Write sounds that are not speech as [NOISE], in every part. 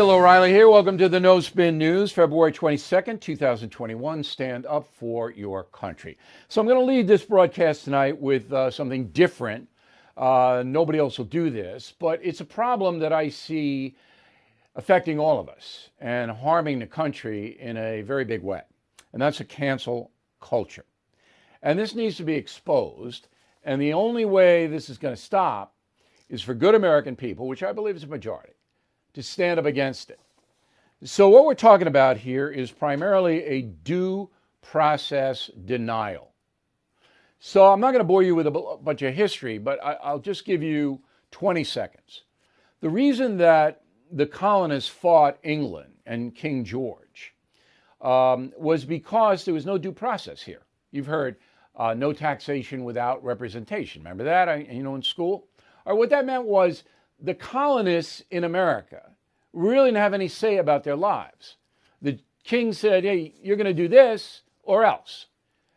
Bill O'Reilly here. Welcome to the No Spin News, February 22nd, 2021. Stand up for your country. So, I'm going to lead this broadcast tonight with uh, something different. Uh, nobody else will do this, but it's a problem that I see affecting all of us and harming the country in a very big way. And that's a cancel culture. And this needs to be exposed. And the only way this is going to stop is for good American people, which I believe is a majority to stand up against it. So, what we're talking about here is primarily a due process denial. So, I'm not going to bore you with a bunch of history, but I, will just give you 20 seconds. The reason that the colonists fought England and King George um, was because there was no due process here. You've heard uh, no taxation without representation. Remember that? I, you know, in school. Or what that meant was the colonists in America really didn't have any say about their lives. The king said, hey, you're going to do this or else.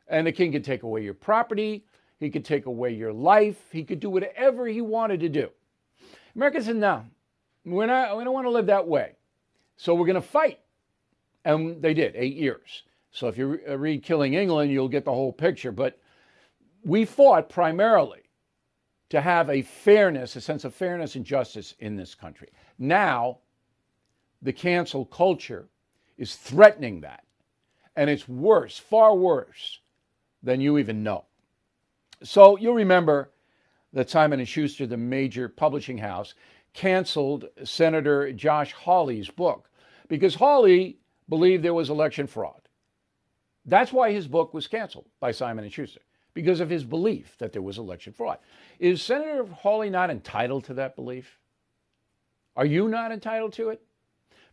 And the king could take away your property, he could take away your life, he could do whatever he wanted to do. America said, no, we're not, we don't want to live that way. So we're going to fight. And they did, eight years. So if you uh, read Killing England, you'll get the whole picture. But we fought primarily to have a fairness, a sense of fairness and justice in this country. Now, the cancel culture is threatening that. And it's worse, far worse than you even know. So you'll remember that Simon & Schuster, the major publishing house, canceled Senator Josh Hawley's book because Hawley believed there was election fraud. That's why his book was canceled by Simon & Schuster because of his belief that there was election fraud. Is Senator Hawley not entitled to that belief? Are you not entitled to it?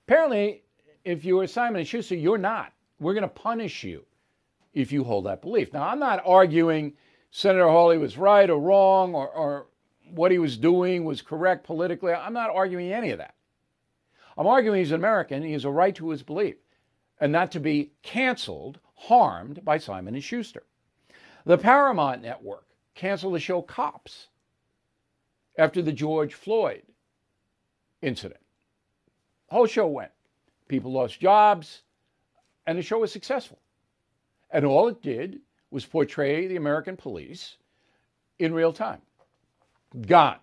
Apparently, if you are Simon & Schuster, you're not. We're going to punish you if you hold that belief. Now, I'm not arguing Senator Hawley was right or wrong or, or what he was doing was correct politically. I'm not arguing any of that. I'm arguing he's an American. He has a right to his belief and not to be canceled, harmed by Simon & Schuster. The Paramount Network canceled the show Cops after the George Floyd incident. The whole show went. People lost jobs, and the show was successful. And all it did was portray the American police in real time. Gone.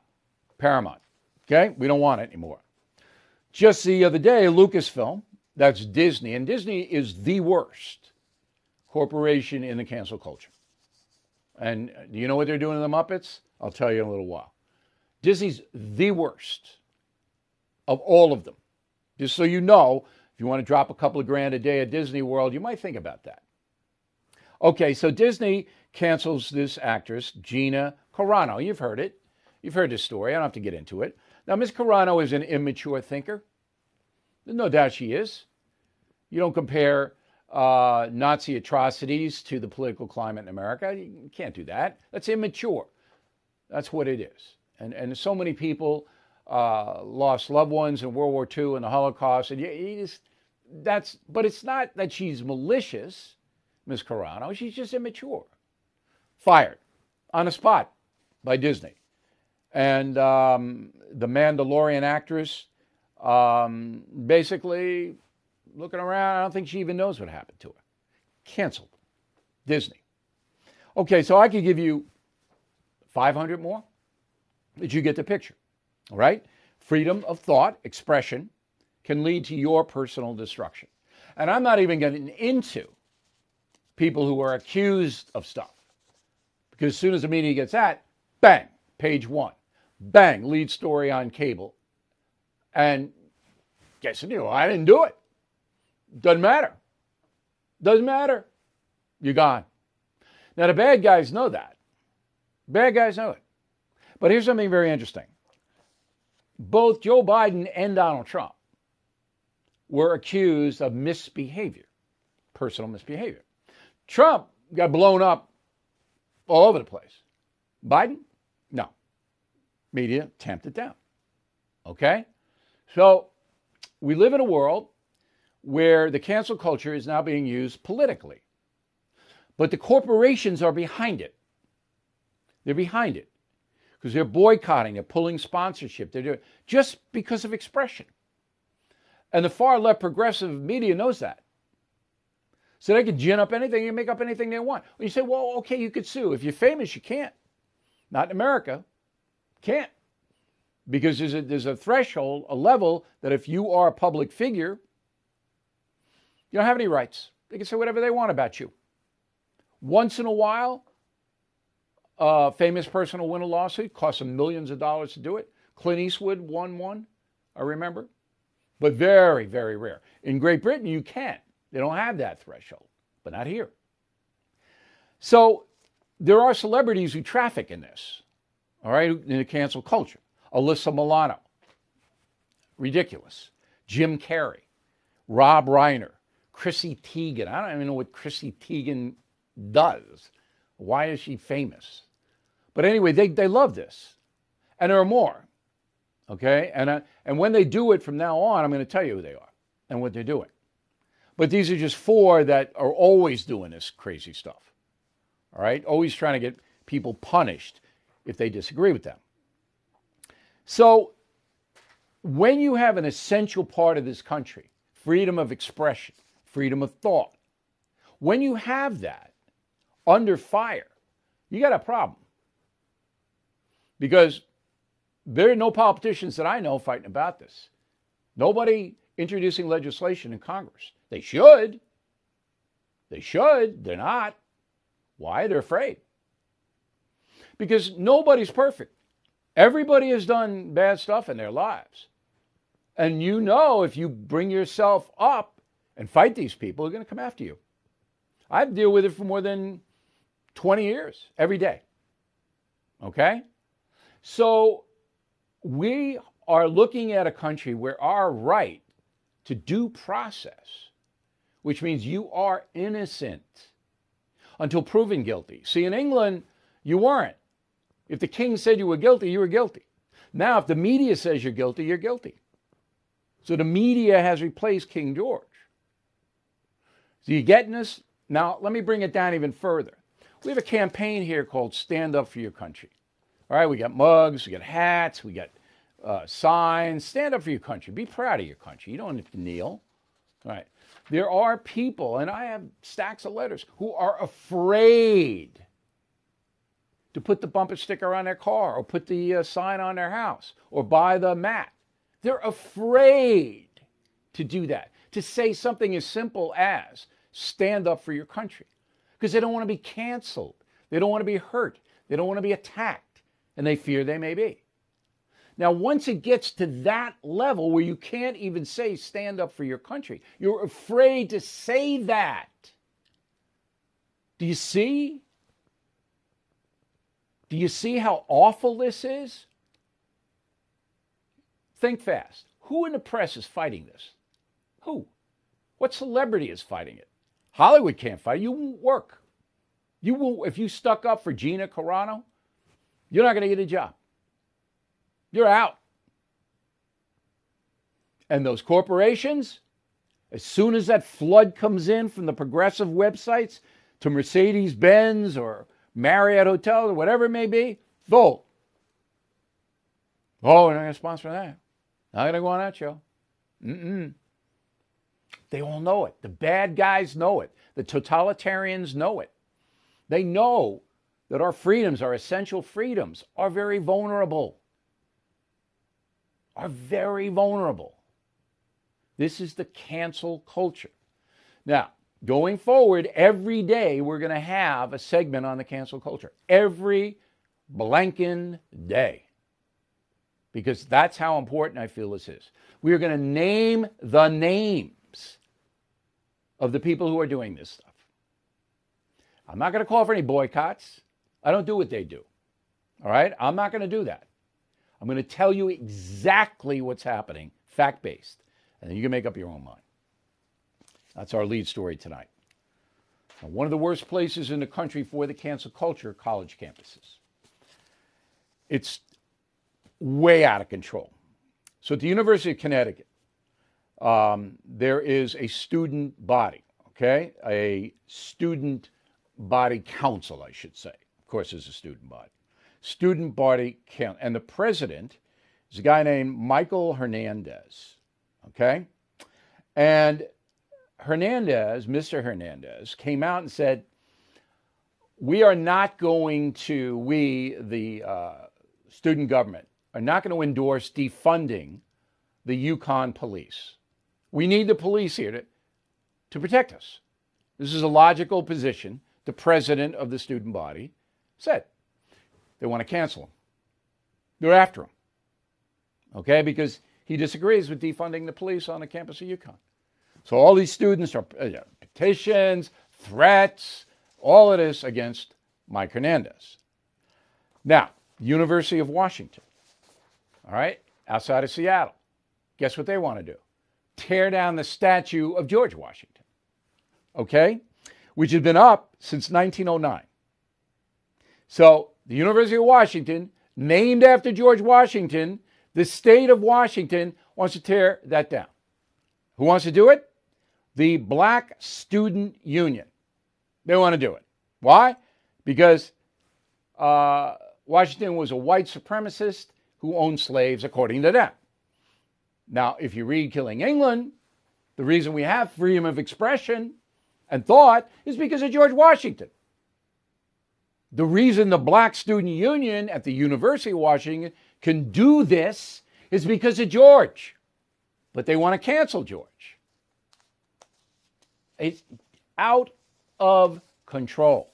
Paramount. Okay? We don't want it anymore. Just the other day, Lucasfilm, that's Disney, and Disney is the worst corporation in the cancel culture. And uh, do you know what they're doing to the Muppets? I'll tell you in a little while. Disney's the worst of all of them. Just so you know, if you want to drop a couple of grand a day at Disney World, you might think about that. Okay, so Disney cancels this actress, Gina Carano. You've heard it. You've heard this story. I don't have to get into it. Now, Ms. Carano is an immature thinker. No doubt she is. You don't compare uh, Nazi atrocities to the political climate in America. You can't do that. That's immature. That's what it is. And, and so many people uh, lost loved ones in World War II and the Holocaust. And you, you just, that's, but it's not that she's malicious, Ms. Carano. She's just immature. Fired on the spot by Disney. And um, the Mandalorian actress um, basically looking around. I don't think she even knows what happened to her. Canceled. Disney. Okay, so I could give you 500 more, but you get the picture. All right? Freedom of thought, expression can lead to your personal destruction. And I'm not even getting into people who are accused of stuff. Because as soon as the media gets that, bang, page one. Bang, lead story on cable. And guess know, I didn't do it. Doesn't matter. Doesn't matter. You're gone. Now, the bad guys know that. Bad guys know it. But here's something very interesting both Joe Biden and Donald Trump were accused of misbehavior, personal misbehavior. Trump got blown up all over the place. Biden, no. Media tamped it down. Okay? So we live in a world where the cancel culture is now being used politically. But the corporations are behind it. They're behind it because they're boycotting, they're pulling sponsorship, they're doing just because of expression. And the far left progressive media knows that. So they can gin up anything and make up anything they want. When you say, well, okay, you could sue. If you're famous, you can't. Not in America. Can't. Because there's a, there's a threshold, a level that if you are a public figure, you don't have any rights. They can say whatever they want about you. Once in a while, a famous person will win a lawsuit, cost them millions of dollars to do it. Clint Eastwood won one, I remember. But very, very rare. In Great Britain, you can't. They don't have that threshold, but not here. So there are celebrities who traffic in this, all right, in the cancel culture. Alyssa Milano, ridiculous. Jim Carrey, Rob Reiner, Chrissy Teigen. I don't even know what Chrissy Teigen does. Why is she famous? But anyway, they, they love this. And there are more. Okay? And, uh, and when they do it from now on, I'm going to tell you who they are and what they're doing. But these are just four that are always doing this crazy stuff. All right? Always trying to get people punished if they disagree with them. So, when you have an essential part of this country, freedom of expression, freedom of thought, when you have that under fire, you got a problem. Because there are no politicians that I know fighting about this. Nobody introducing legislation in Congress. They should. They should. They're not. Why? They're afraid. Because nobody's perfect. Everybody has done bad stuff in their lives. And you know if you bring yourself up and fight these people, who are going to come after you. I've dealt with it for more than 20 years, every day. Okay? So we are looking at a country where our right to due process which means you are innocent until proven guilty. See, in England, you weren't. If the king said you were guilty, you were guilty. Now, if the media says you're guilty, you're guilty. So the media has replaced King George. So you getting this? Now, let me bring it down even further. We have a campaign here called Stand Up for Your Country. All right, we got mugs, we got hats, we got uh, signs. Stand up for your country. Be proud of your country. You don't have to kneel. All right. There are people, and I have stacks of letters, who are afraid to put the bumper sticker on their car or put the uh, sign on their house or buy the mat. They're afraid to do that, to say something as simple as stand up for your country because they don't want to be canceled. They don't want to be hurt. They don't want to be attacked, and they fear they may be. Now, once it gets to that level where you can't even say stand up for your country, you're afraid to say that. Do you see? Do you see how awful this is? Think fast. Who in the press is fighting this? Who? What celebrity is fighting it? Hollywood can't fight. You won't work. You will if you stuck up for Gina Carano, you're not going to get a job. You're out. And those corporations, as soon as that flood comes in from the progressive websites to Mercedes Benz or Marriott Hotel or whatever it may be, vote. Oh, we're not going to sponsor that. Not going to go on that show. Mm-mm. They all know it. The bad guys know it. The totalitarians know it. They know that our freedoms, our essential freedoms, are very vulnerable are very vulnerable. This is the cancel culture. Now, going forward, every day we're going to have a segment on the cancel culture. Every blanking day. Because that's how important I feel this is. We are going to name the names of the people who are doing this stuff. I'm not going to call for any boycotts. I don't do what they do. All right? I'm not going to do that. I'm going to tell you exactly what's happening, fact based, and then you can make up your own mind. That's our lead story tonight. Now, one of the worst places in the country for the cancel culture college campuses. It's way out of control. So at the University of Connecticut, um, there is a student body, okay? A student body council, I should say. Of course, there's a student body student body count. And the president is a guy named Michael Hernandez. Okay? And Hernandez, Mr. Hernandez, came out and said, We are not going to, we, the uh, student government, are not going to endorse defunding the UConn police. We need the police here to, to protect us. This is a logical position. The president of the student body said they want to cancel him. They're after him. Okay, because he disagrees with defunding the police on the campus of UConn. So all these students are uh, petitions, threats, all of this against Mike Hernandez. Now, University of Washington, all right, outside of Seattle. Guess what they want to do? Tear down the statue of George Washington, okay, which has been up since 1909. So the University of Washington, named after George Washington, the state of Washington wants to tear that down. Who wants to do it? The Black Student Union. They want to do it. Why? Because uh, Washington was a white supremacist who owned slaves, according to them. Now, if you read Killing England, the reason we have freedom of expression and thought is because of George Washington. The reason the Black Student Union at the University of Washington can do this is because of George. But they want to cancel George. It's out of control.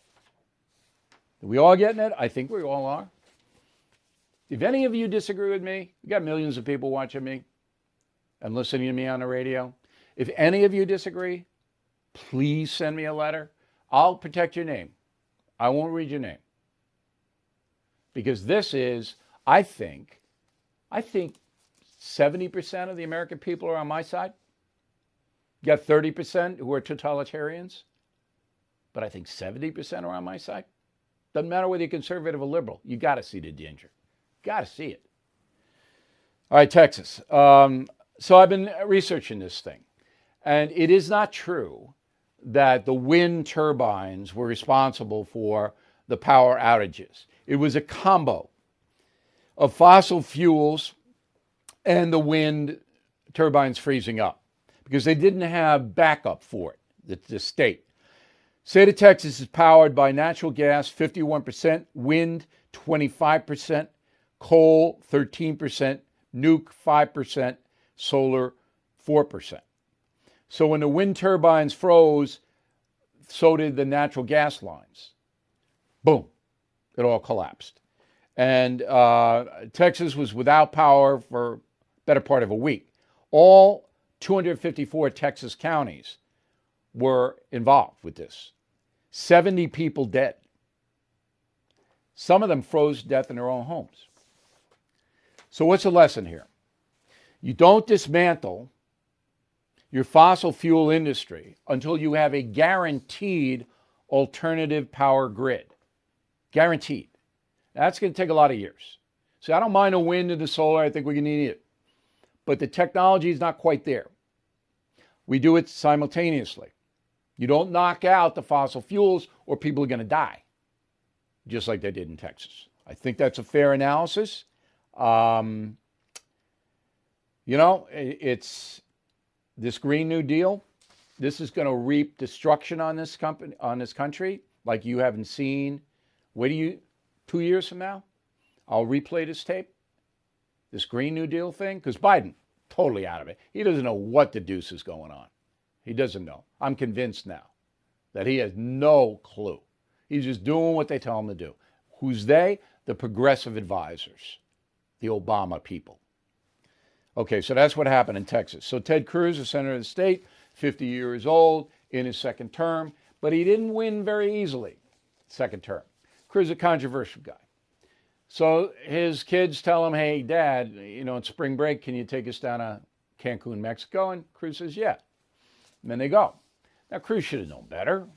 Are we all getting it? I think we all are. If any of you disagree with me, you got millions of people watching me and listening to me on the radio. If any of you disagree, please send me a letter. I'll protect your name. I won't read your name. Because this is, I think, I think 70% of the American people are on my side. You got 30% who are totalitarians, but I think 70% are on my side. Doesn't matter whether you're conservative or liberal, you got to see the danger. Got to see it. All right, Texas. Um, so I've been researching this thing, and it is not true that the wind turbines were responsible for the power outages. It was a combo of fossil fuels and the wind turbines freezing up because they didn't have backup for it, the, the state. State of Texas is powered by natural gas, 51%, wind, 25%, coal, 13%, nuke, 5%, solar, 4%. So when the wind turbines froze, so did the natural gas lines. Boom, it all collapsed. And uh, Texas was without power for better part of a week. All 254 Texas counties were involved with this. 70 people dead. Some of them froze to death in their own homes. So, what's the lesson here? You don't dismantle your fossil fuel industry until you have a guaranteed alternative power grid. Guaranteed. That's going to take a lot of years. So I don't mind the wind and the solar. I think we can need it. But the technology is not quite there. We do it simultaneously. You don't knock out the fossil fuels or people are going to die, just like they did in Texas. I think that's a fair analysis. Um, you know, it's this Green New Deal, this is going to reap destruction on this company, on this country, like you haven't seen. What do you, two years from now, I'll replay this tape, this Green New Deal thing, because Biden totally out of it. He doesn't know what the deuce is going on. He doesn't know. I'm convinced now that he has no clue. He's just doing what they tell him to do. Who's they? The progressive advisors, the Obama people. Okay, so that's what happened in Texas. So Ted Cruz, the senator of the state, 50 years old, in his second term, but he didn't win very easily, second term. Cruz, a controversial guy. So his kids tell him, hey, dad, you know, in spring break, can you take us down to Cancun, Mexico? And Cruz says, yeah. And then they go. Now, Cruz should have known better.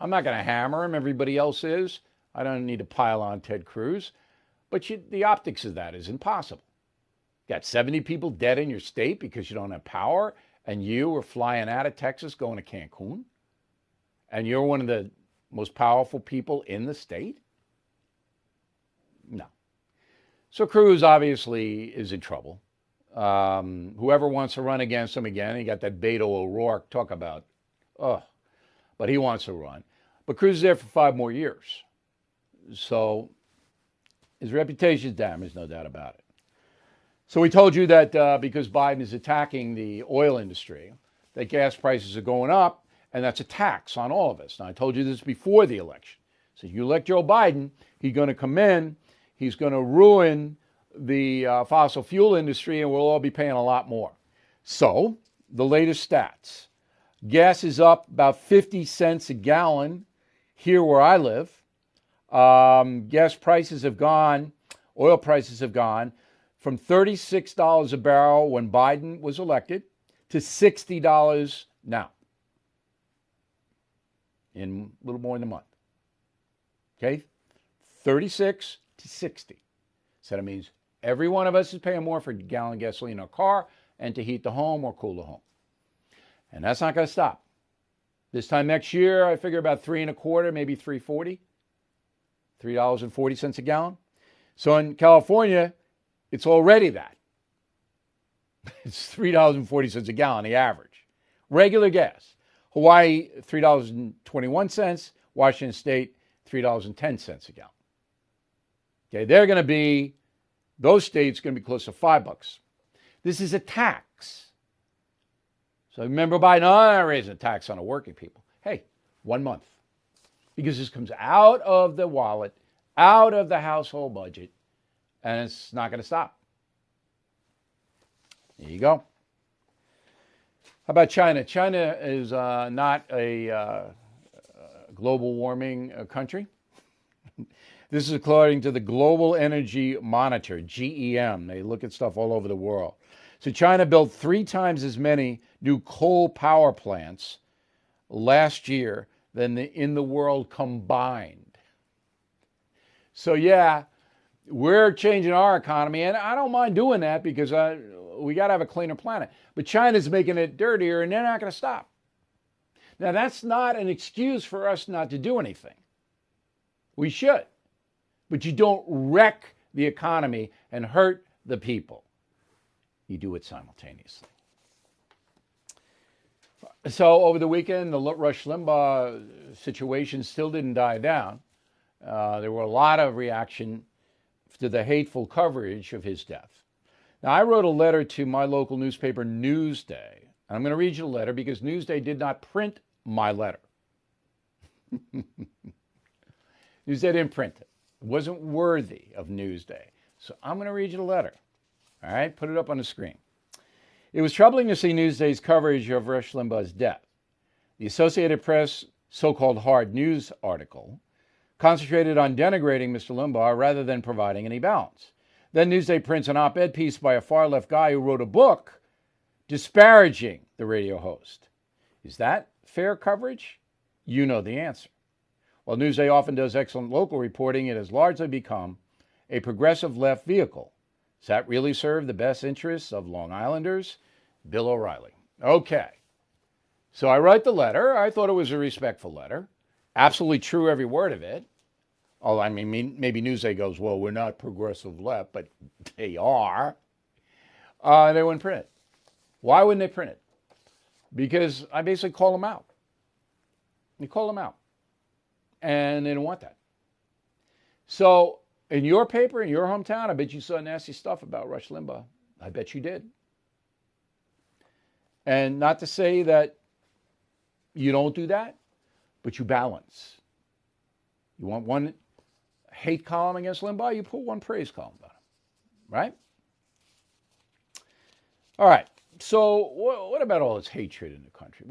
I'm not going to hammer him. Everybody else is. I don't need to pile on Ted Cruz. But you, the optics of that is impossible. Got 70 people dead in your state because you don't have power, and you were flying out of Texas going to Cancun, and you're one of the most powerful people in the state? No. So Cruz obviously is in trouble. Um, whoever wants to run against him again, he got that Beto O'Rourke talk about, oh, but he wants to run. But Cruz is there for five more years. So his reputation is damaged, no doubt about it. So we told you that uh, because Biden is attacking the oil industry, that gas prices are going up, and that's a tax on all of us. Now, I told you this before the election. So you elect Joe Biden, he's going to come in, he's going to ruin the uh, fossil fuel industry, and we'll all be paying a lot more. So, the latest stats gas is up about 50 cents a gallon here where I live. Um, gas prices have gone, oil prices have gone from $36 a barrel when Biden was elected to $60 now in a little more than a month. Okay? 36 to 60. So that means every one of us is paying more for a gallon of gasoline in our car and to heat the home or cool the home. And that's not going to stop. This time next year, I figure about three and a quarter, maybe 340, $3.40 a gallon. So in California, it's already that. [LAUGHS] It's $3.40 a gallon, the average. Regular gas. Hawaii, $3.21. Washington State, $3.10 a gallon. Okay, they're going to be, those states going to be close to five bucks. This is a tax. So remember Biden, oh, I'm raising a tax on the working people. Hey, one month. Because this comes out of the wallet, out of the household budget, and it's not going to stop. There you go. How about China? China is uh, not a uh, global warming uh, country. [LAUGHS] this is according to the Global Energy Monitor, GEM. They look at stuff all over the world. So China built three times as many new coal power plants last year than the, in the world combined. So yeah, we're changing our economy, and I don't mind doing that because I, we got to have a cleaner planet. But China's making it dirtier, and they're not going to stop. Now, that's not an excuse for us not to do anything. We should. But you don't wreck the economy and hurt the people. You do it simultaneously. So, over the weekend, the Rush Limbaugh situation still didn't die down. Uh, there were a lot of reaction to the hateful coverage of his death. Now, I wrote a letter to my local newspaper, Newsday. And I'm going to read you the letter because Newsday did not print my letter. [LAUGHS] Newsday didn't print it. It wasn't worthy of Newsday. So I'm going to read you the letter. All right, put it up on the screen. It was troubling to see Newsday's coverage of Rush Limbaugh's death. The Associated Press so called hard news article concentrated on denigrating Mr. Limbaugh rather than providing any balance. Then Newsday prints an op ed piece by a far left guy who wrote a book disparaging the radio host. Is that fair coverage? You know the answer. While Newsday often does excellent local reporting, it has largely become a progressive left vehicle. Does that really serve the best interests of Long Islanders? Bill O'Reilly. Okay. So I write the letter. I thought it was a respectful letter. Absolutely true, every word of it. Although I mean, maybe Newsday goes, well, we're not progressive left, but they are. Uh, they wouldn't print it. Why wouldn't they print it? Because I basically call them out. You call them out. And they don't want that. So, in your paper, in your hometown, I bet you saw nasty stuff about Rush Limbaugh. I bet you did. And not to say that you don't do that, but you balance. You want one hate column against Limbaugh, you put one praise column about him, right? All right. So, what, about all this hatred in the country?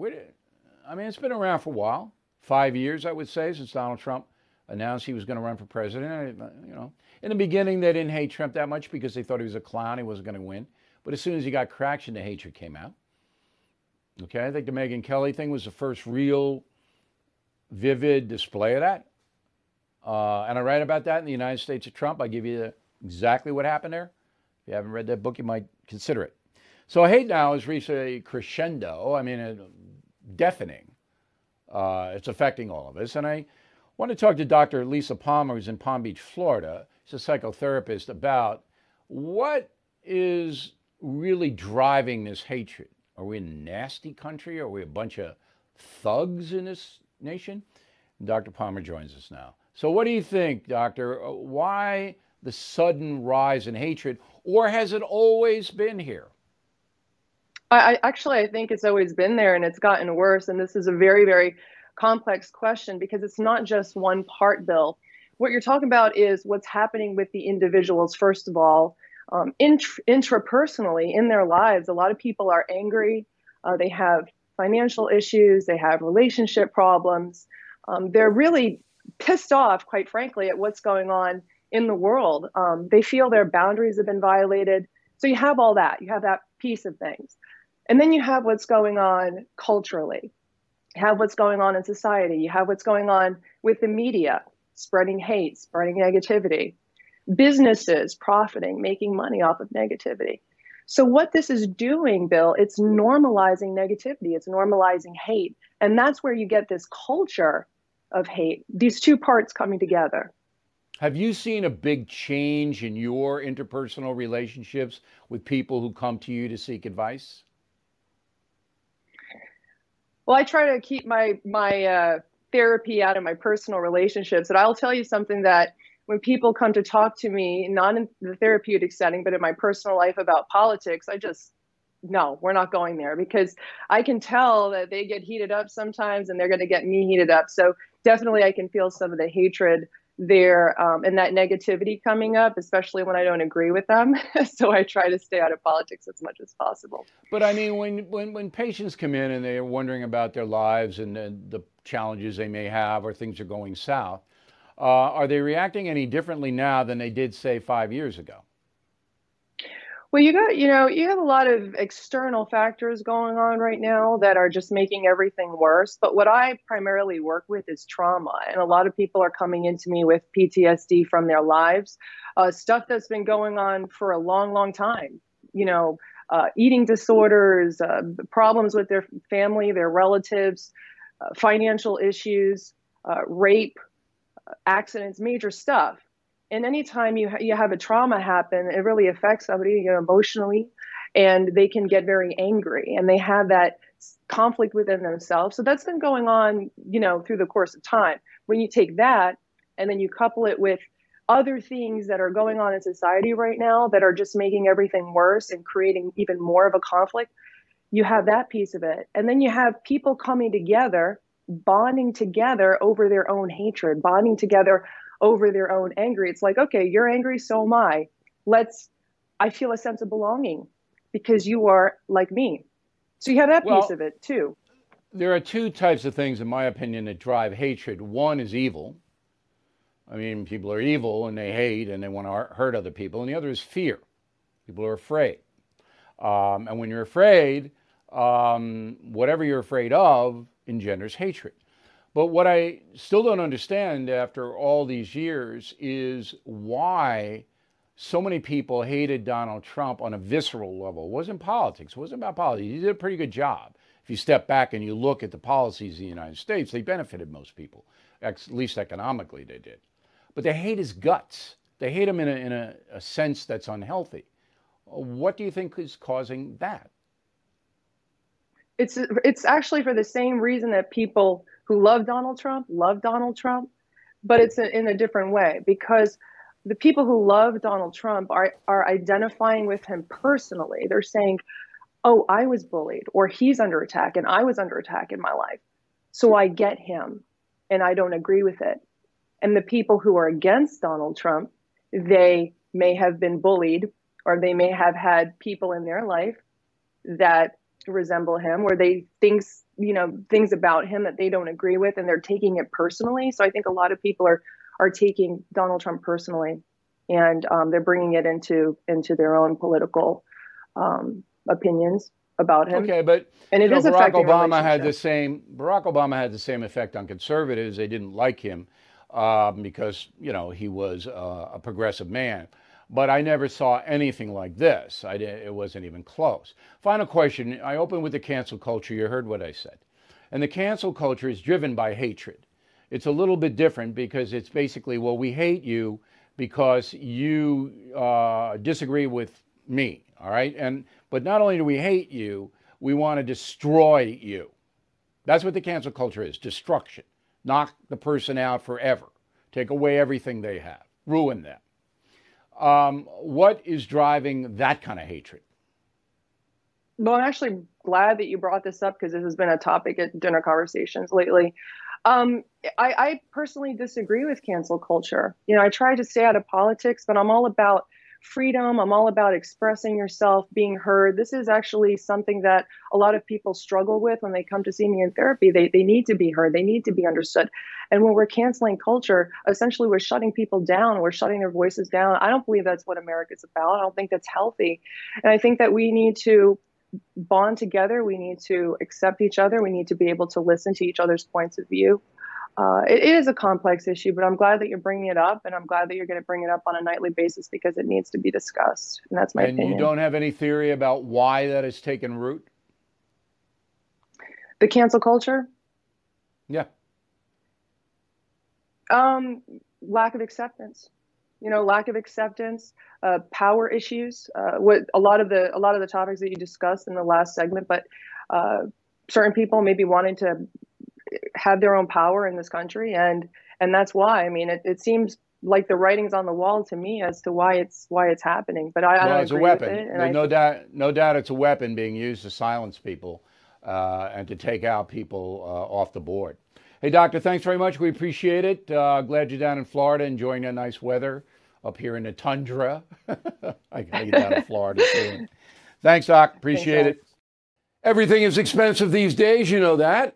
I mean, it's been around for a while, five years, I would say, since Donald Trump announced he was going to run for president. You know, in the beginning, they didn't hate Trump that much because they thought he was a clown, he wasn't going to win. But as soon as he got traction, the hatred came out. Okay, I think the Megyn Kelly thing was the first real, vivid display of that. Uh, and I write about that in the United States of Trump. I give you exactly what happened there. If you haven't read that book, you might consider it. So hate now has reached a crescendo. I mean, a deafening. Uh, it's affecting all of us. And I want to talk to Dr. Lisa Palmer, who's in Palm Beach, Florida. She's a psychotherapist about what is really driving this hatred? Are we a nasty country? Are we a bunch of thugs in this nation? Dr. Palmer joins us now. So, what do you think, Doctor? Uh, why the sudden rise in hatred, or has it always been here? I, actually, I think it's always been there, and it's gotten worse. And this is a very, very complex question because it's not just one part, Bill. What you're talking about is what's happening with the individuals, first of all, um, int- intrapersonally in their lives, a lot of people are angry. Uh, they have financial issues. They have relationship problems. Um, they're really pissed off, quite frankly, at what's going on in the world. Um, they feel their boundaries have been violated. So you have all that. You have that piece of things. And then you have what's going on culturally. You have what's going on in society. You have what's going on with the media, spreading hate, spreading negativity businesses profiting, making money off of negativity. So, what this is doing, Bill, it's normalizing negativity, it's normalizing hate. And that's where you get this culture of hate, these two parts coming together. Have you seen a big change in your interpersonal relationships with people who come to you to seek advice? Well, I try to keep my my uh, therapy out of my personal relationships, and I'll tell you something that when people come to talk to me, not in the therapeutic setting, but in my personal life about politics, I just, no, we're not going there because I can tell that they get heated up sometimes and they're going to get me heated up. So definitely I can feel some of the hatred there um, and that negativity coming up, especially when I don't agree with them. [LAUGHS] so I try to stay out of politics as much as possible. But I mean, when, when, when patients come in and they're wondering about their lives and the challenges they may have or things are going south, uh, are they reacting any differently now than they did, say, five years ago? Well, you got, you know, you have a lot of external factors going on right now that are just making everything worse. But what I primarily work with is trauma. And a lot of people are coming into me with PTSD from their lives, uh, stuff that's been going on for a long, long time. You know, uh, eating disorders, uh, problems with their family, their relatives, uh, financial issues, uh, rape, accidents, major stuff. And anytime you ha- you have a trauma happen, it really affects somebody you know, emotionally, and they can get very angry, and they have that conflict within themselves. So that's been going on, you know, through the course of time. When you take that and then you couple it with other things that are going on in society right now that are just making everything worse and creating even more of a conflict, you have that piece of it. And then you have people coming together bonding together over their own hatred, bonding together over their own anger. It's like, okay, you're angry, so am I. Let's, I feel a sense of belonging because you are like me. So you have that well, piece of it too. There are two types of things, in my opinion, that drive hatred. One is evil. I mean, people are evil and they hate and they want to hurt other people. And the other is fear. People are afraid. Um, and when you're afraid, um, whatever you're afraid of, engenders hatred. But what I still don't understand after all these years is why so many people hated Donald Trump on a visceral level. It wasn't politics, it wasn't about politics. He did a pretty good job. If you step back and you look at the policies of the United States, they benefited most people, at least economically they did. But they hate his guts. They hate him in a, in a, a sense that's unhealthy. What do you think is causing that? It's it's actually for the same reason that people who love Donald Trump love Donald Trump, but it's in a different way because the people who love Donald Trump are are identifying with him personally. They're saying, "Oh, I was bullied or he's under attack and I was under attack in my life." So I get him and I don't agree with it. And the people who are against Donald Trump, they may have been bullied or they may have had people in their life that resemble him where they things you know things about him that they don't agree with and they're taking it personally so i think a lot of people are are taking donald trump personally and um, they're bringing it into into their own political um, opinions about him. Okay, but and it know, is Barack Obama had the same. Barack Obama had the same effect on conservatives. They didn't like him um, because you know he was uh, a progressive man. But I never saw anything like this. It wasn't even close. Final question. I opened with the cancel culture. You heard what I said. And the cancel culture is driven by hatred. It's a little bit different because it's basically, well, we hate you because you uh, disagree with me All right. And but not only do we hate you, we want to destroy you. That's what the cancel culture is destruction. Knock the person out forever, take away everything they have, ruin them. Um, what is driving that kind of hatred? Well, I'm actually glad that you brought this up because this has been a topic at dinner conversations lately. Um, I, I, personally disagree with cancel culture. You know, I try to stay out of politics, but I'm all about freedom. I'm all about expressing yourself, being heard. This is actually something that a lot of people struggle with when they come to see me in therapy. They, they need to be heard, they need to be understood. And when we're canceling culture, essentially we're shutting people down, we're shutting their voices down. I don't believe that's what America's about. I don't think that's healthy. And I think that we need to bond together. We need to accept each other. We need to be able to listen to each other's points of view. Uh, it, it is a complex issue, but I'm glad that you're bringing it up, and I'm glad that you're going to bring it up on a nightly basis because it needs to be discussed. And that's my and opinion. you don't have any theory about why that has taken root? The cancel culture? Yeah. Um, lack of acceptance you know lack of acceptance uh, power issues uh, what a lot of the a lot of the topics that you discussed in the last segment but uh, certain people maybe wanting to have their own power in this country and and that's why i mean it, it seems like the writing's on the wall to me as to why it's why it's happening but i, well, I don't it's a weapon it, no, no doubt no doubt it's a weapon being used to silence people uh, and to take out people uh, off the board Hey, Doctor, thanks very much. We appreciate it. Uh, glad you're down in Florida enjoying the nice weather up here in the tundra. [LAUGHS] I gotta get down to Florida soon. Thanks, Doc. Appreciate Thanks, it. Everything is expensive these days, you know that.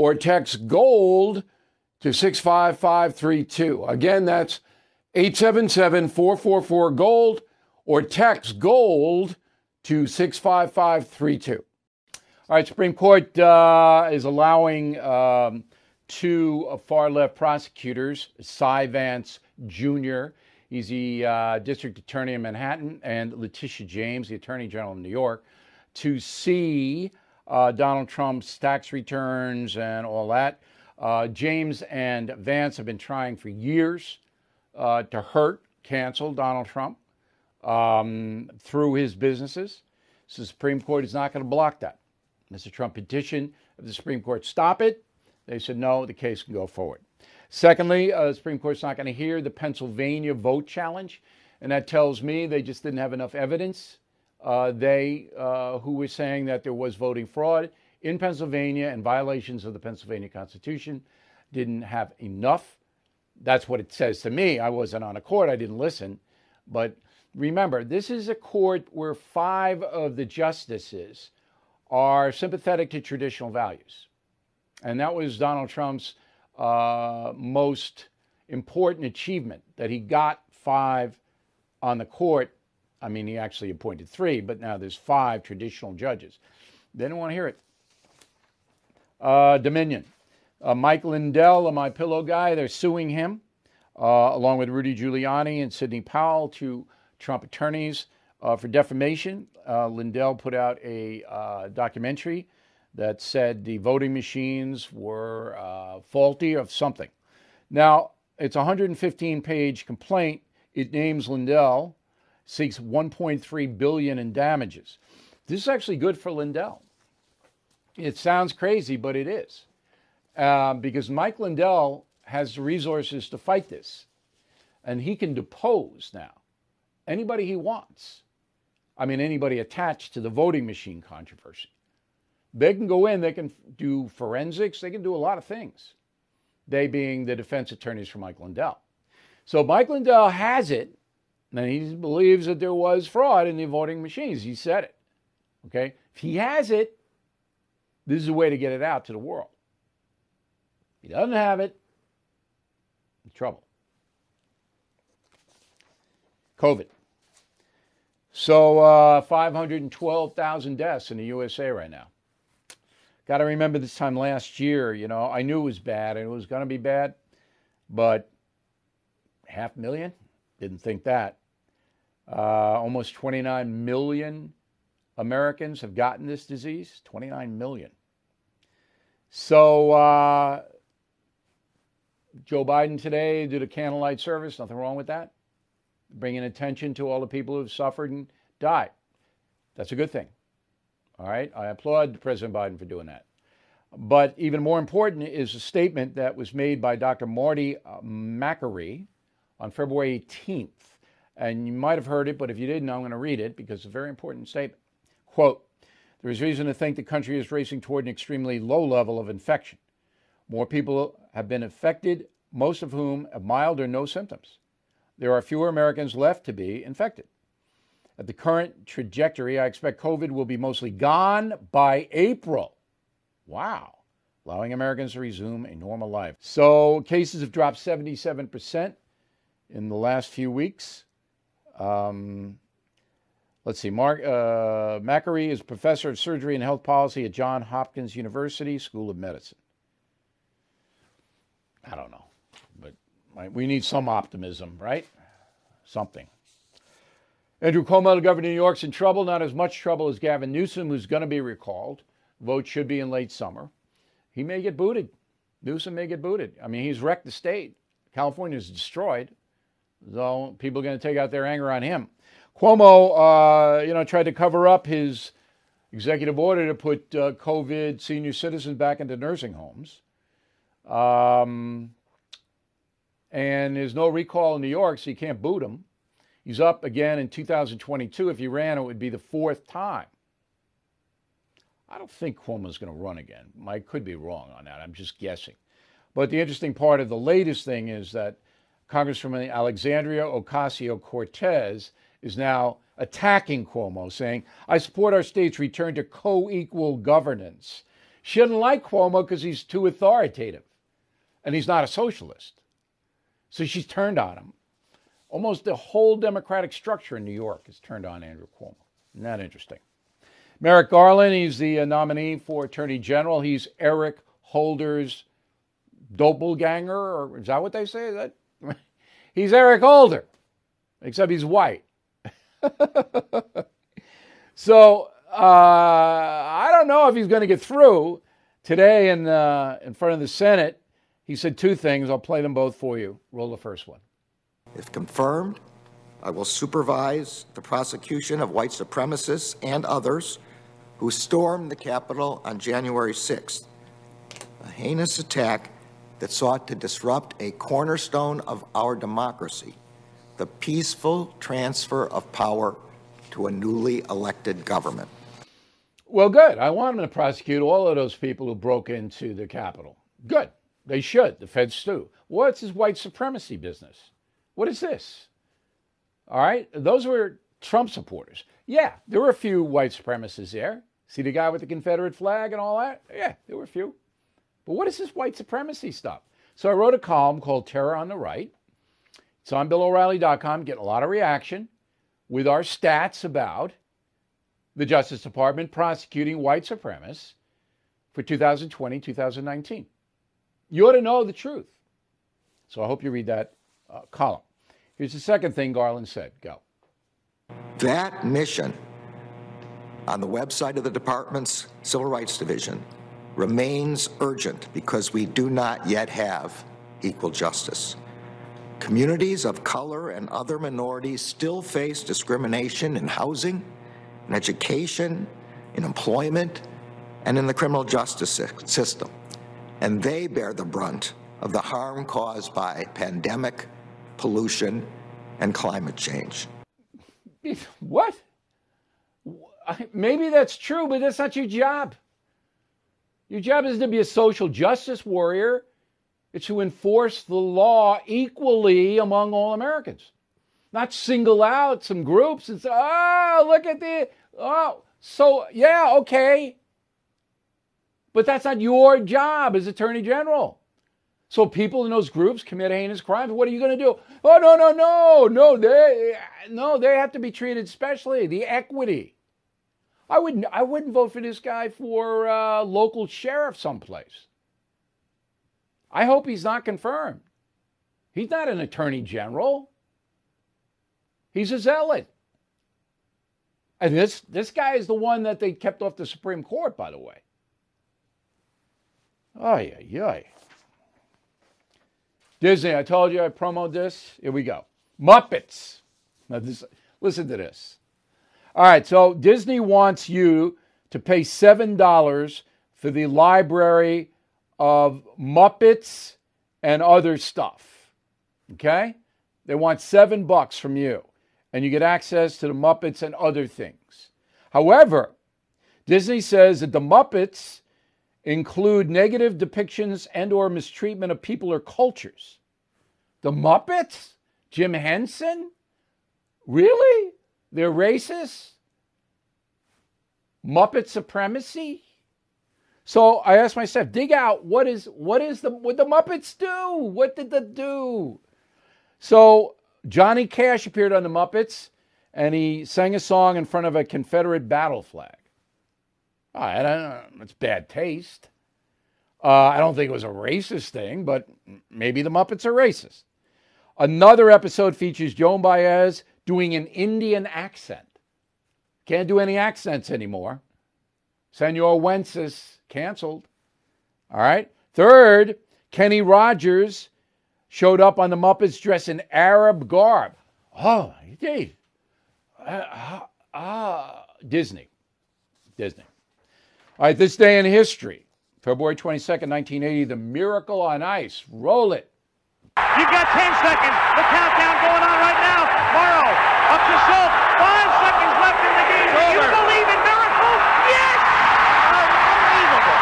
or text GOLD to 65532. Again, that's 877 444 GOLD, or text GOLD to 65532. All right, Supreme Court uh, is allowing um, two far left prosecutors, Cy Vance Jr., he's the uh, district attorney in Manhattan, and Letitia James, the attorney general in New York, to see uh, Donald Trump's tax returns and all that. Uh, James and Vance have been trying for years uh, to hurt, cancel Donald Trump um, through his businesses. So the Supreme Court is not going to block that. Mr. Trump petitioned the Supreme Court stop it. They said no, the case can go forward. Secondly, uh, the Supreme Court's not going to hear the Pennsylvania vote challenge, and that tells me they just didn't have enough evidence. Uh, they, uh, who were saying that there was voting fraud in Pennsylvania and violations of the Pennsylvania Constitution, didn't have enough. That's what it says to me. I wasn't on a court, I didn't listen. But remember, this is a court where five of the justices are sympathetic to traditional values. And that was Donald Trump's uh, most important achievement that he got five on the court. I mean, he actually appointed three, but now there's five traditional judges. They don't want to hear it. Uh, Dominion. Uh, Mike Lindell, a My Pillow guy, they're suing him, uh, along with Rudy Giuliani and Sidney Powell, two Trump attorneys, uh, for defamation. Uh, Lindell put out a documentary that said the voting machines were uh, faulty of something. Now, it's a 115 page complaint. It names Lindell, seeks 1.3 billion in damages. This is actually good for Lindell. It sounds crazy, but it is. Uh, because Mike Lindell has the resources to fight this. And he can depose now anybody he wants. I mean, anybody attached to the voting machine controversy. They can go in, they can do forensics, they can do a lot of things. They being the defense attorneys for Mike Lindell. So Mike Lindell has it, and he believes that there was fraud in the voting machines. He said it. Okay? If he has it, this is a way to get it out to the world. If he doesn't have it, trouble. COVID. So, uh, 512,000 deaths in the USA right now. Got to remember this time last year, you know, I knew it was bad and it was going to be bad, but half million? Didn't think that. Uh, almost 29 million Americans have gotten this disease. 29 million. So, uh, Joe Biden today did a candlelight service, nothing wrong with that. Bringing attention to all the people who've suffered and died. That's a good thing. All right, I applaud President Biden for doing that. But even more important is a statement that was made by Dr. Marty uh, Makary on February 18th. And you might have heard it, but if you didn't, I'm going to read it because it's a very important statement. Quote, there is reason to think the country is racing toward an extremely low level of infection. More people have been infected, most of whom have mild or no symptoms. There are fewer Americans left to be infected. At the current trajectory, I expect COVID will be mostly gone by April. Wow. Allowing Americans to resume a normal life. So, cases have dropped 77% in the last few weeks. Um, let's see. Mark uh, is professor of surgery and health policy at Johns Hopkins University School of Medicine. I don't know, but we need some optimism, right? Something. Andrew Cuomo, the governor of New York's in trouble, not as much trouble as Gavin Newsom, who's going to be recalled. Vote should be in late summer. He may get booted. Newsom may get booted. I mean, he's wrecked the state. California is destroyed. So people are going to take out their anger on him. Cuomo, uh, you know, tried to cover up his executive order to put uh, COVID senior citizens back into nursing homes. Um, and there's no recall in New York, so you can't boot him. He's up again in 2022. If he ran, it would be the fourth time. I don't think Cuomo's going to run again. I could be wrong on that. I'm just guessing. But the interesting part of the latest thing is that Congresswoman Alexandria Ocasio Cortez is now attacking Cuomo, saying, I support our state's return to co equal governance. She doesn't like Cuomo because he's too authoritative and he's not a socialist. So she's turned on him. Almost the whole Democratic structure in New York is turned on Andrew Cuomo. Isn't that interesting? Merrick Garland, he's the uh, nominee for Attorney General. He's Eric Holder's doppelganger, or is that what they say? Is that he's Eric Holder, except he's white. [LAUGHS] so uh, I don't know if he's going to get through today in uh, in front of the Senate. He said two things. I'll play them both for you. Roll the first one. If confirmed, I will supervise the prosecution of white supremacists and others who stormed the Capitol on January 6th, a heinous attack that sought to disrupt a cornerstone of our democracy, the peaceful transfer of power to a newly elected government. Well, good. I want them to prosecute all of those people who broke into the Capitol. Good. They should. The feds do. What's this white supremacy business? What is this? All right. Those were Trump supporters. Yeah, there were a few white supremacists there. See the guy with the Confederate flag and all that? Yeah, there were a few. But what is this white supremacy stuff? So I wrote a column called Terror on the Right. It's on BillO'Reilly.com, getting a lot of reaction with our stats about the Justice Department prosecuting white supremacists for 2020, 2019. You ought to know the truth. So I hope you read that uh, column. Here's the second thing Garland said. Go. That mission on the website of the department's Civil Rights Division remains urgent because we do not yet have equal justice. Communities of color and other minorities still face discrimination in housing, in education, in employment, and in the criminal justice system. And they bear the brunt of the harm caused by pandemic, pollution, and climate change. [LAUGHS] What? maybe that's true, but that's not your job. Your job isn't to be a social justice warrior. It's to enforce the law equally among all Americans, not single out some groups and say, "Oh, look at the oh." So yeah, okay, but that's not your job as Attorney General. So people in those groups commit heinous crimes. What are you going to do? Oh no, no, no, no! They no, they have to be treated specially. The equity. I wouldn't. I wouldn't vote for this guy for uh, local sheriff someplace. I hope he's not confirmed. He's not an attorney general. He's a zealot. And this this guy is the one that they kept off the Supreme Court, by the way. Oh yeah, yeah. Disney, I told you I promoted this. Here we go. Muppets. Now this, listen to this. All right, so Disney wants you to pay $7 for the library of Muppets and other stuff. Okay? They want 7 bucks from you and you get access to the Muppets and other things. However, Disney says that the Muppets include negative depictions and or mistreatment of people or cultures. The Muppets? Jim Henson? Really? They're racist? Muppet supremacy? So I asked myself, dig out what is what is the what the Muppets do? What did they do? So Johnny Cash appeared on the Muppets and he sang a song in front of a Confederate battle flag. I don't know. It's bad taste. Uh, I don't think it was a racist thing, but maybe the Muppets are racist. Another episode features Joan Baez doing an Indian accent. Can't do any accents anymore. Senor Wences canceled. All right. Third, Kenny Rogers showed up on the Muppets dressed in Arab garb. Oh, he Uh, uh, uh, Disney. Disney. All right, this day in history, February 22nd, 1980, the Miracle on Ice. Roll it. You've got 10 seconds. The countdown going on right now. Morrow up to Silk. Five seconds left in the game. Do you believe in miracles? Yes! Unbelievable.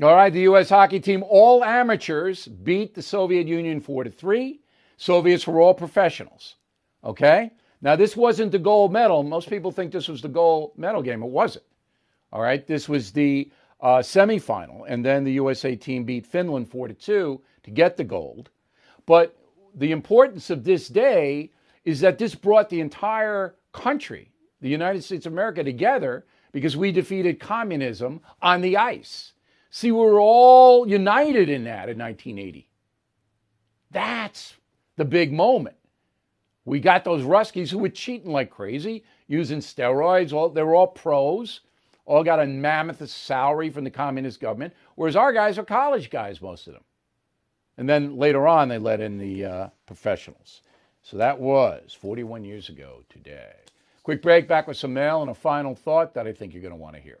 All right, the U.S. hockey team, all amateurs, beat the Soviet Union 4 to 3. Soviets were all professionals. Okay? Now, this wasn't the gold medal. Most people think this was the gold medal game. It wasn't. All right, this was the uh, semifinal, and then the USA team beat Finland 4 to 2 to get the gold. But the importance of this day is that this brought the entire country, the United States of America, together because we defeated communism on the ice. See, we were all united in that in 1980. That's the big moment. We got those Ruskies who were cheating like crazy, using steroids. All, they were all pros, all got a mammoth salary from the communist government, whereas our guys are college guys, most of them. And then later on, they let in the uh, professionals. So that was 41 years ago today. Quick break, back with some mail and a final thought that I think you're going to want to hear.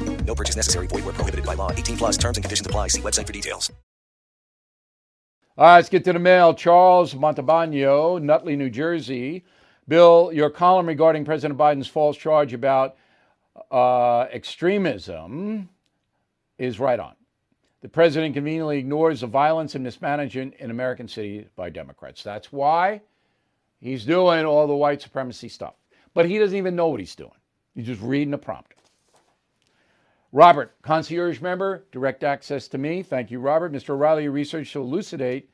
No purchase necessary. Void where prohibited by law. 18 plus terms and conditions apply. See website for details. All right, let's get to the mail. Charles Montalbano, Nutley, New Jersey. Bill, your column regarding President Biden's false charge about uh, extremism is right on. The president conveniently ignores the violence and mismanagement in American cities by Democrats. That's why he's doing all the white supremacy stuff. But he doesn't even know what he's doing. He's just reading the prompter. Robert, concierge member, direct access to me. Thank you, Robert. Mr. O'Reilly, research to elucidate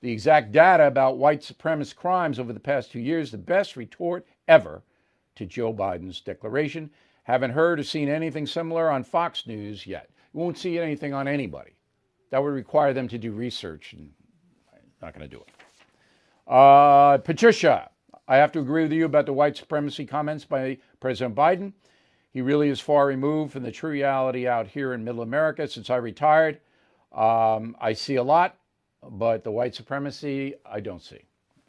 the exact data about white supremacist crimes over the past two years, the best retort ever to Joe Biden's declaration. Haven't heard or seen anything similar on Fox News yet. You won't see anything on anybody. That would require them to do research, and I'm not going to do it. Uh, Patricia, I have to agree with you about the white supremacy comments by President Biden. He really is far removed from the true reality out here in middle America since I retired. Um, I see a lot, but the white supremacy, I don't see.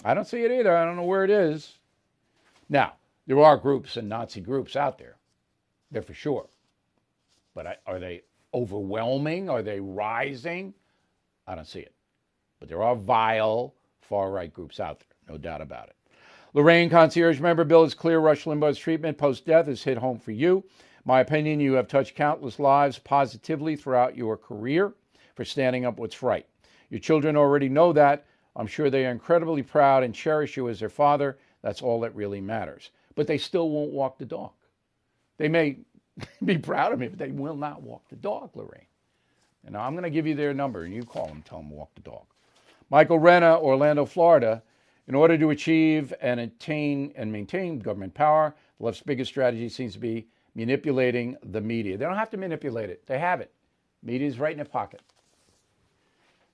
I don't see it either. I don't know where it is. Now, there are groups and Nazi groups out there. They're for sure. But I, are they overwhelming? Are they rising? I don't see it. But there are vile far right groups out there, no doubt about it. Lorraine Concierge member Bill is clear Rush Limbaugh's treatment post death has hit home for you. My opinion, you have touched countless lives positively throughout your career for standing up what's right. Your children already know that. I'm sure they are incredibly proud and cherish you as their father. That's all that really matters. But they still won't walk the dog. They may [LAUGHS] be proud of me, but they will not walk the dog, Lorraine. And I'm going to give you their number, and you call them, tell them walk the dog. Michael Renna, Orlando, Florida. In order to achieve and attain and maintain government power, the left's biggest strategy seems to be manipulating the media. They don't have to manipulate it, they have it. Media is right in their pocket.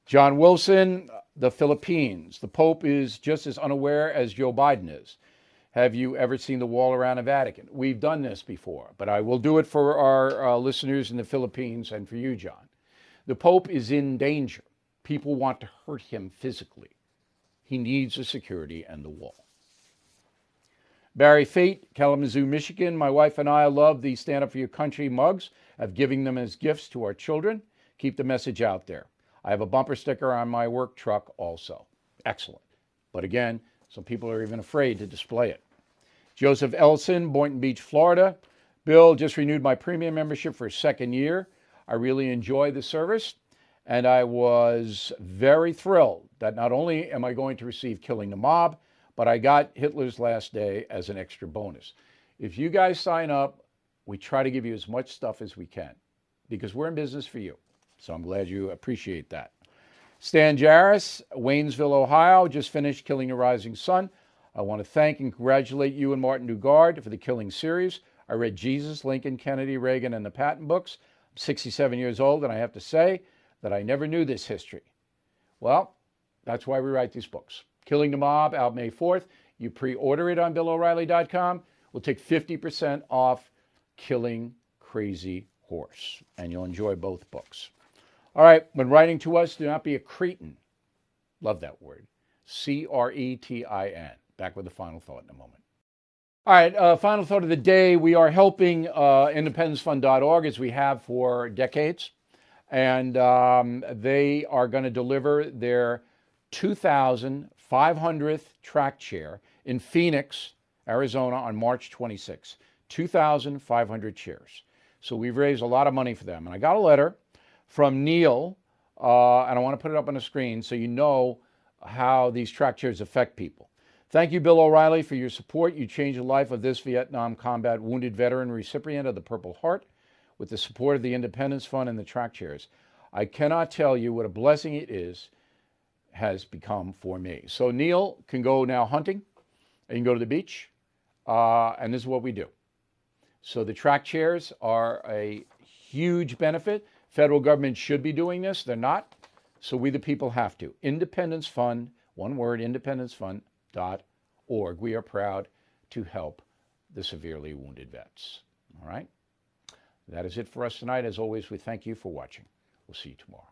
John Wilson, the Philippines. The Pope is just as unaware as Joe Biden is. Have you ever seen the wall around the Vatican? We've done this before, but I will do it for our uh, listeners in the Philippines and for you, John. The Pope is in danger. People want to hurt him physically. He needs the security and the wall. Barry Fate, Kalamazoo, Michigan. My wife and I love the Stand Up for Your Country mugs of giving them as gifts to our children. Keep the message out there. I have a bumper sticker on my work truck also. Excellent. But again, some people are even afraid to display it. Joseph Elson, Boynton Beach, Florida. Bill just renewed my premium membership for a second year. I really enjoy the service, and I was very thrilled that not only am I going to receive Killing the Mob, but I got Hitler's Last Day as an extra bonus. If you guys sign up, we try to give you as much stuff as we can because we're in business for you. So I'm glad you appreciate that. Stan Jarris, Waynesville, Ohio, just finished Killing the Rising Sun. I want to thank and congratulate you and Martin Dugard for the Killing series. I read Jesus, Lincoln, Kennedy, Reagan, and the Patton books. I'm 67 years old, and I have to say that I never knew this history. Well, that's why we write these books. Killing the Mob out May 4th. You pre order it on BillO'Reilly.com. We'll take 50% off Killing Crazy Horse, and you'll enjoy both books. All right, when writing to us, do not be a cretin. Love that word. C R E T I N. Back with the final thought in a moment. All right, uh, final thought of the day. We are helping uh, independencefund.org as we have for decades. And um, they are going to deliver their 2,500th track chair in Phoenix, Arizona on March 26. 2,500 chairs. So we've raised a lot of money for them. And I got a letter from Neil, uh, and I want to put it up on the screen so you know how these track chairs affect people. Thank you, Bill O'Reilly, for your support. You changed the life of this Vietnam combat wounded veteran recipient of the Purple Heart with the support of the Independence Fund and the track chairs. I cannot tell you what a blessing it is has become for me. So Neil can go now hunting, and you can go to the beach, uh, and this is what we do. So the track chairs are a huge benefit. Federal government should be doing this. They're not. So we, the people, have to. Independence Fund, one word, independencefund.org. We are proud to help the severely wounded vets. All right? That is it for us tonight. As always, we thank you for watching. We'll see you tomorrow.